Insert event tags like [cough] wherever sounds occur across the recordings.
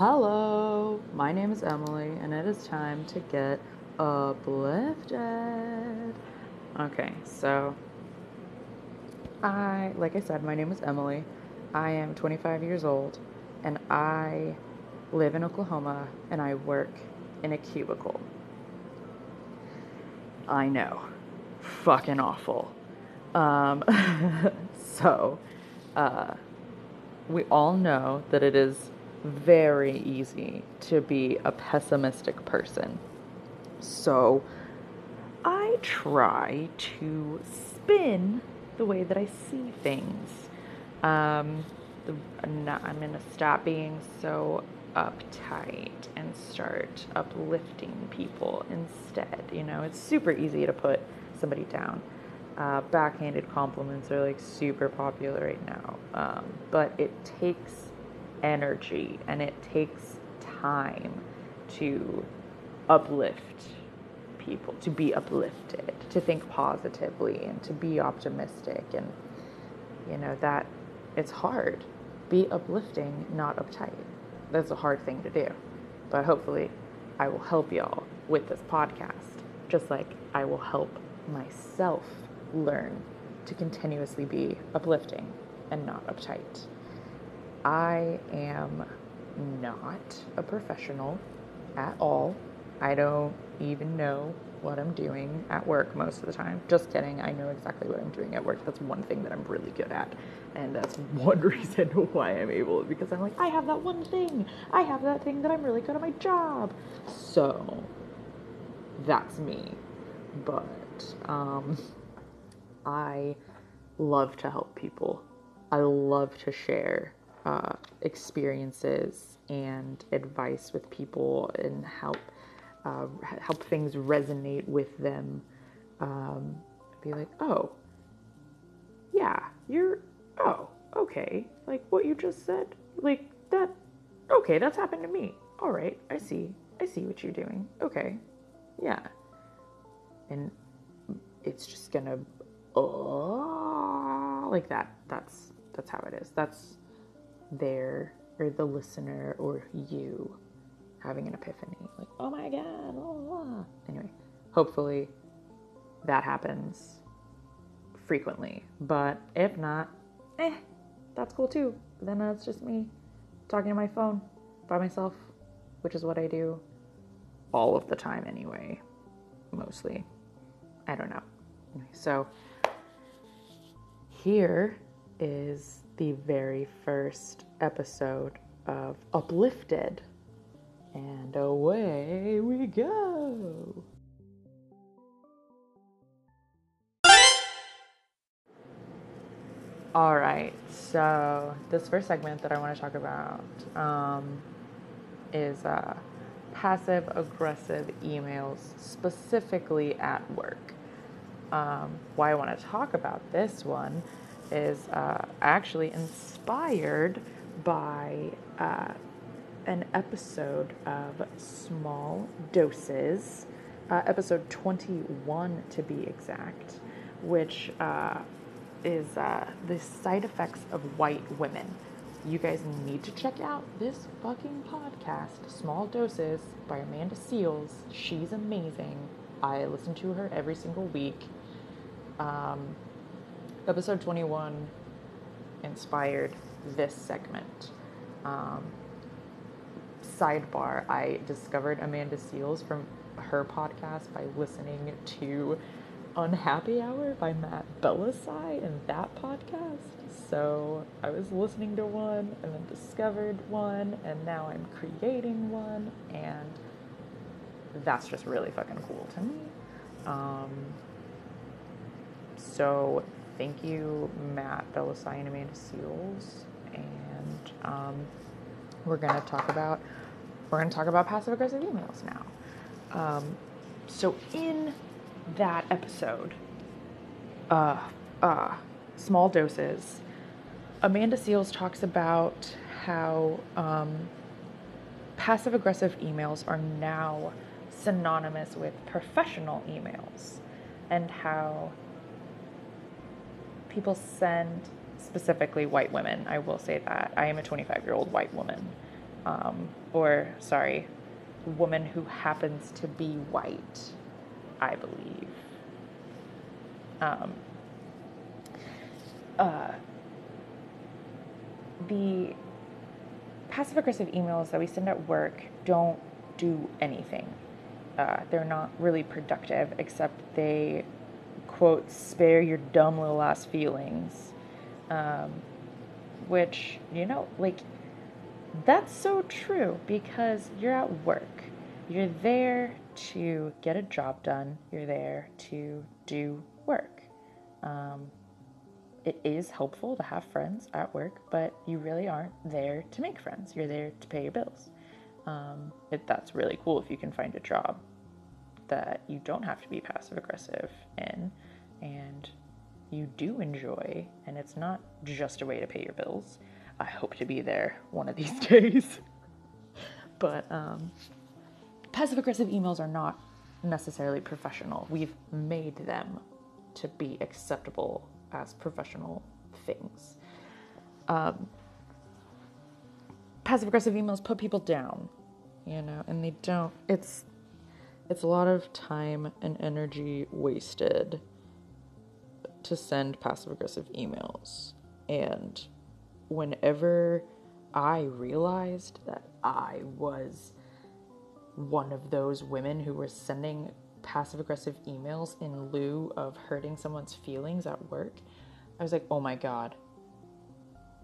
Hello, my name is Emily, and it is time to get uplifted. Okay, so I, like I said, my name is Emily. I am 25 years old, and I live in Oklahoma, and I work in a cubicle. I know, fucking awful. Um, [laughs] so, uh, we all know that it is very easy to be a pessimistic person. So I try to spin the way that I see things. Um, the, I'm going to stop being so uptight and start uplifting people instead. You know, it's super easy to put somebody down. Uh, backhanded compliments are like super popular right now, um, but it takes energy and it takes time to uplift people, to be uplifted, to think positively and to be optimistic. And, you know, that it's hard. Be uplifting, not uptight. That's a hard thing to do. But hopefully, I will help y'all with this podcast, just like I will help myself learn to continuously be uplifting and not uptight. I am not a professional at all. I don't even know what I'm doing at work most of the time. Just kidding. I know exactly what I'm doing at work. That's one thing that I'm really good at. And that's one [laughs] reason why I'm able because I'm like, I have that one thing. I have that thing that I'm really good at my job. So that's me. But um I love to help people. I love to share uh, experiences and advice with people and help uh, help things resonate with them. Um, be like, oh, yeah, you're, oh, okay, like what you just said, like that, okay, that's happened to me. All right, I see, I see what you're doing. Okay, yeah, and it's just gonna, oh, like that. That's that's how it is. That's there or the listener or you having an epiphany. Like oh my god anyway hopefully that happens frequently. But if not eh that's cool too. Then that's just me talking to my phone by myself which is what i do all of the time anyway mostly. I don't know. So here is the very first episode of Uplifted. And away we go. All right, so this first segment that I want to talk about um, is uh, passive aggressive emails, specifically at work. Um, why I want to talk about this one is uh, actually inspired by uh, an episode of Small Doses, uh, episode 21 to be exact, which uh, is uh, the side effects of white women. You guys need to check out this fucking podcast, Small Doses, by Amanda Seales. She's amazing. I listen to her every single week. Um, episode 21 inspired this segment. Um, sidebar I discovered Amanda Seales from her podcast by listening to Unhappy Hour by Matt Bellassai and that podcast. So I was listening to one and then discovered one, and now I'm creating one, and that's just really fucking cool to me. Um, so thank you, Matt Bellassai and Amanda Seales. And um, we're to talk about we're to talk about passive aggressive emails now. Um, so in that episode, uh, uh, small doses, Amanda Seales talks about how um, passive aggressive emails are now synonymous with professional emails and how people send specifically white women. I will say that I am a 25 year old white woman, um, or sorry, woman who happens to be white, I believe. Um, uh, the passive aggressive emails that we send at work don't do anything. Uh, they're not really productive, except they quote spare your dumb little ass feelings, um, which you know, like that's so true because you're at work. You're there to get a job done. You're there to do work. Um, it is helpful to have friends at work, but you really aren't there to make friends. You're there to pay your bills. Um, it, that's really cool if you can find a job that you don't have to be passive aggressive in and you do enjoy, and it's not just a way to pay your bills. I hope to be there one of these [laughs] days. but um, passive aggressive emails are not necessarily professional. We've made them to be acceptable as professional things. Um, passive aggressive emails put people down, you know, and they don't. It's it's a lot of time and energy wasted to send passive aggressive emails. And whenever I realized that I was one of those women who were sending passive aggressive emails in lieu of hurting someone's feelings at work, I was like, oh my god,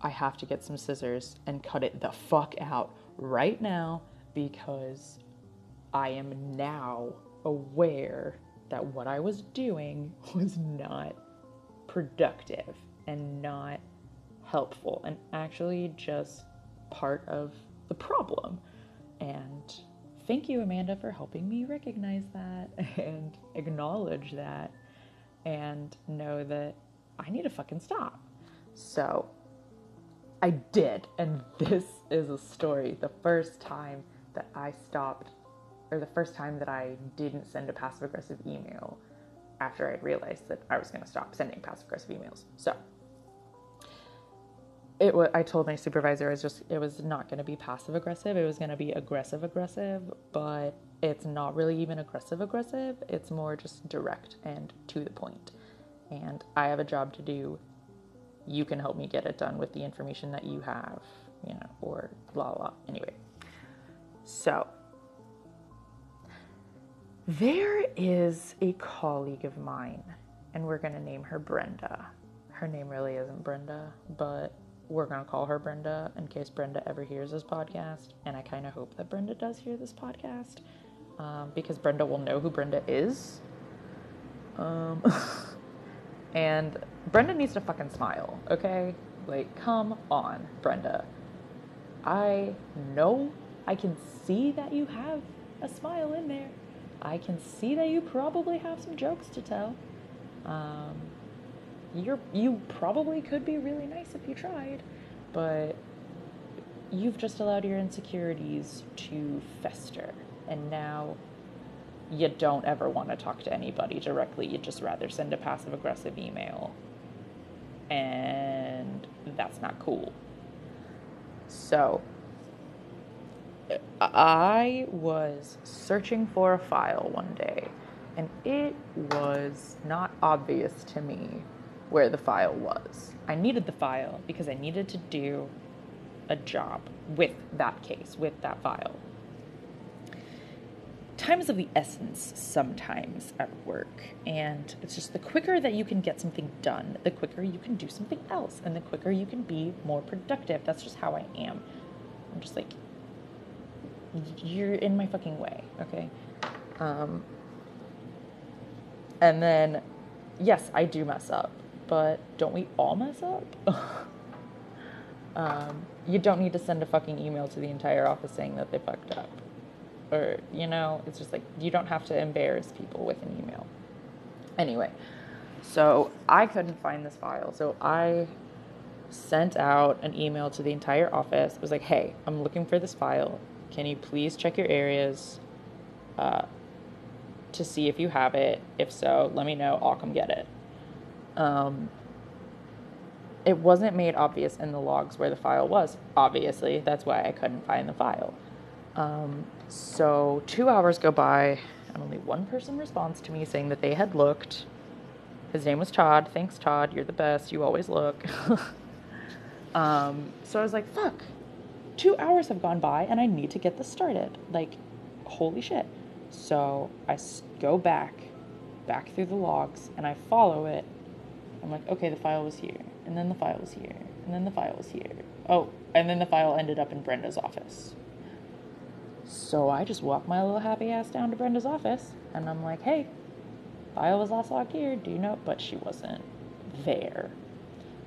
I have to get some scissors and cut it the fuck out right now because I am now aware that what I was doing [laughs] was not productive and not helpful and actually just part of the problem. And thank you, Amanda, for helping me recognize that [laughs] and acknowledge that and know that I need to fucking stop. So I did. And [laughs] this is a story. The first time that I stopped, or the first time that I didn't send a passive aggressive email after I realized that I was going to stop sending passive aggressive emails. So it was, I told my supervisor it was just it was not going to be passive aggressive. It was going to be aggressive aggressive, but it's not really even aggressive aggressive. It's more just direct and to the point. And I have a job to do. You can help me get it done with the information that you have, you know, or blah blah. Anyway, so there is a colleague of mine, and we're going to name her Brenda. Her name really isn't Brenda, but we're going to call her Brenda in case Brenda ever hears this podcast. And I kind of hope that Brenda does hear this podcast um, because Brenda will know who Brenda is. Um, [laughs] and Brenda needs to fucking smile, okay? Like, come on, Brenda. I know I can see that you have a smile in there. I can see that you probably have some jokes to tell. Um, you're you probably could be really nice if you tried, but you've just allowed your insecurities to fester, and now you don't ever want to talk to anybody directly. You'd just rather send a passive aggressive email, and that's not cool. So I was searching for a file one day, and it was not obvious to me where the file was. I needed the file because I needed to do a job with that case, with that file. Time is of the essence sometimes at work, and it's just the quicker that you can get something done, the quicker you can do something else, and the quicker you can be more productive. That's just how I am. I'm just like, you're in my fucking way, okay? Um, and then, yes, I do mess up, but don't we all mess up? [laughs] um, you don't need to send a fucking email to the entire office saying that they fucked up. Or, you know, it's just like, you don't have to embarrass people with an email. Anyway, so I couldn't find this file, so I sent out an email to the entire office. It was like, hey, I'm looking for this file. Can you please check your areas uh, to see if you have it? If so, let me know. I'll come get it. Um, it wasn't made obvious in the logs where the file was. Obviously, that's why I couldn't find the file. Um, so two hours go by, and only one person responds to me saying that they had looked. His name was Todd. Thanks, Todd. You're the best. You always look. [laughs] um, so I was like, fuck. Two hours have gone by, and I need to get this started. Like, holy shit. So I go back, back through the logs, and I follow it. I'm like, okay, the file was here, and then the file was here, and then the file was here. Oh, and then the file ended up in Brenda's office. So I just walk my little happy ass down to Brenda's office, and I'm like, hey, file was last logged here. Do you know? But she wasn't there.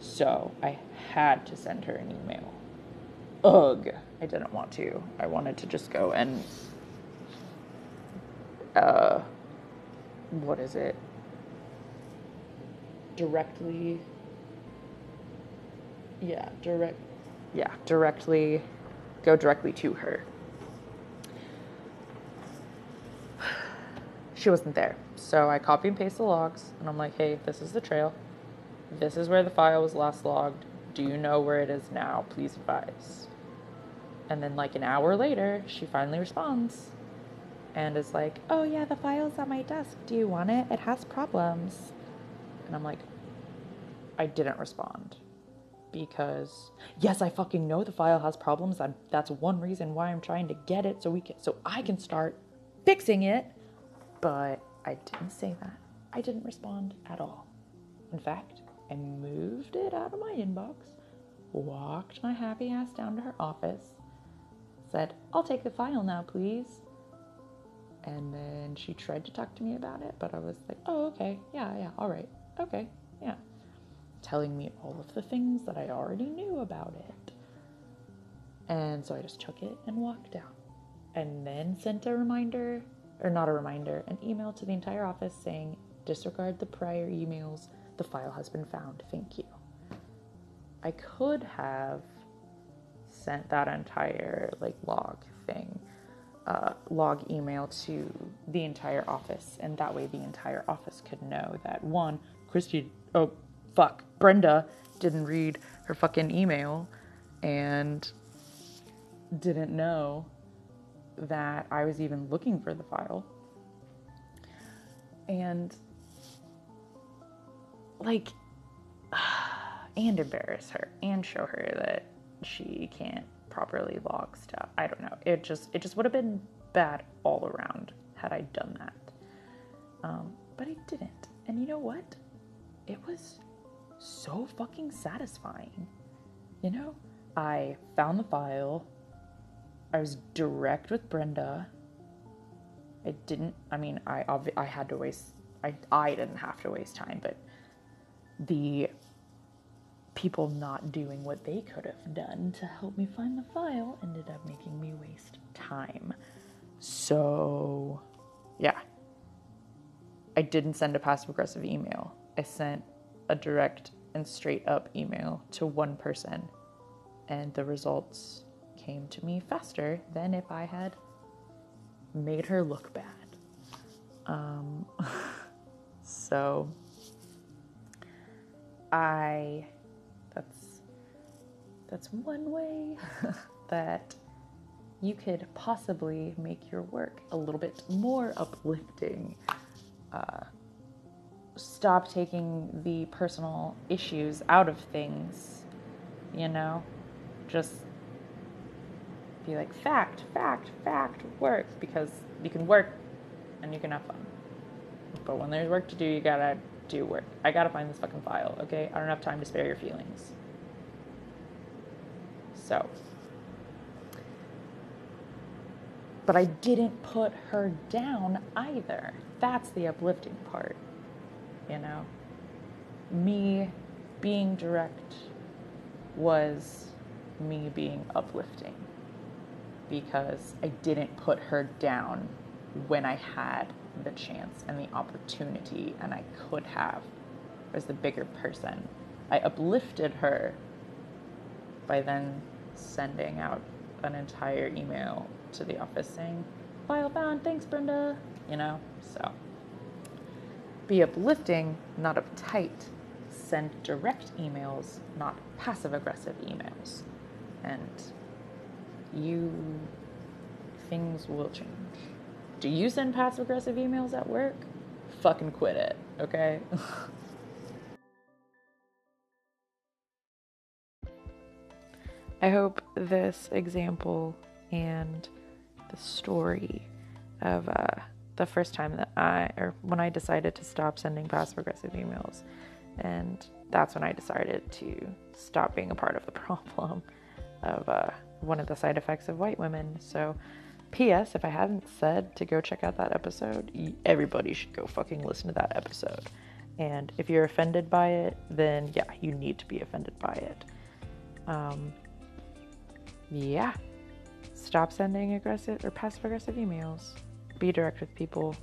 So I had to send her an email. Ugh. I didn't want to. I wanted to just go and uh, what is it? Directly. Yeah, direct. Yeah, directly. Go directly to her. [sighs] She wasn't there. So I copy and paste the logs and I'm like, hey, this is the trail. This is where the file was last logged. Do you know where it is now? Please advise. And then, like an hour later, she finally responds and is like, oh yeah, the file's on my desk. Do you want it? It has problems. And I'm like, I didn't respond because yes, I fucking know the file has problems. I'm, that's one reason why I'm trying to get it so we can so I can start fixing it. But I didn't say that. I didn't respond at all. In fact, I moved it out of my inbox, walked my happy ass down to her office, said, I'll take the file now, please. And then she tried to talk to me about it, but I was like, oh, okay, yeah, yeah, all right, okay, yeah. Telling me all of the things that I already knew about it. And so I just took it and walked out. And then sent a reminder, or not a reminder, an email to the entire office saying, disregard the prior emails, the file has been found, thank you. I could have sent that entire like log thing uh, log email to the entire office, and that way the entire office could know that one, Christy, oh fuck, Brenda didn't read her fucking email and didn't know that I was even looking for the file. And like, [sighs] and embarrass her and show her that she can't properly log stuff. I don't know. It just it just would have been bad all around had I done that. Um, but I didn't. And you know what? It was so fucking satisfying. You know, I found the file. I was direct with Brenda. I didn't. I mean, I I had to waste. I I didn't have to waste time, but the people not doing what they could have done to help me find the file ended up making me waste time. So, yeah. I didn't send a passive aggressive email. I sent a direct and straight up email to one person, and the results came to me faster than if I had made her look bad. Um, [laughs] so, I that's one way [laughs] that you could possibly make your work a little bit more uplifting. Uh, stop taking the personal issues out of things, you know? Just be like, fact, fact, fact, work, because you can work and you can have fun. But when there's work to do, you gotta do work. I gotta find this fucking file, okay? I don't have time to spare your feelings. So, but I didn't put her down either. That's the uplifting part, you know? Me being direct was me being uplifting because I didn't put her down when I had the chance and the opportunity, and I could have as the bigger person. I uplifted her by then sending out an entire email to the office saying, file found, thanks, Brenda, you know? So be uplifting, not uptight. send direct emails, not passive aggressive emails. And you, things will change. Do you send passive aggressive emails at work? Fucking quit it, okay? [laughs] I hope this example and the story of uh, the first time that I, or when I decided to stop sending passive aggressive emails, and that's when I decided to stop being a part of the [laughs] problem of uh, one of the side effects of white women. So, P.S. If I haven't said to go check out that episode, everybody should go fucking listen to that episode. And if you're offended by it, then yeah, you need to be offended by it. Um, yeah. Stop sending aggressive or passive aggressive emails. Be direct with people.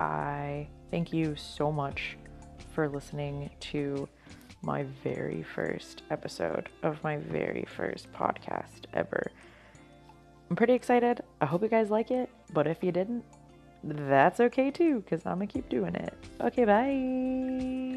I thank you so much for listening to my very first episode of my very first podcast ever. I'm pretty excited. I hope you guys like it, but if you didn't, that's okay too, because I'm gonna keep doing it. Okay, bye.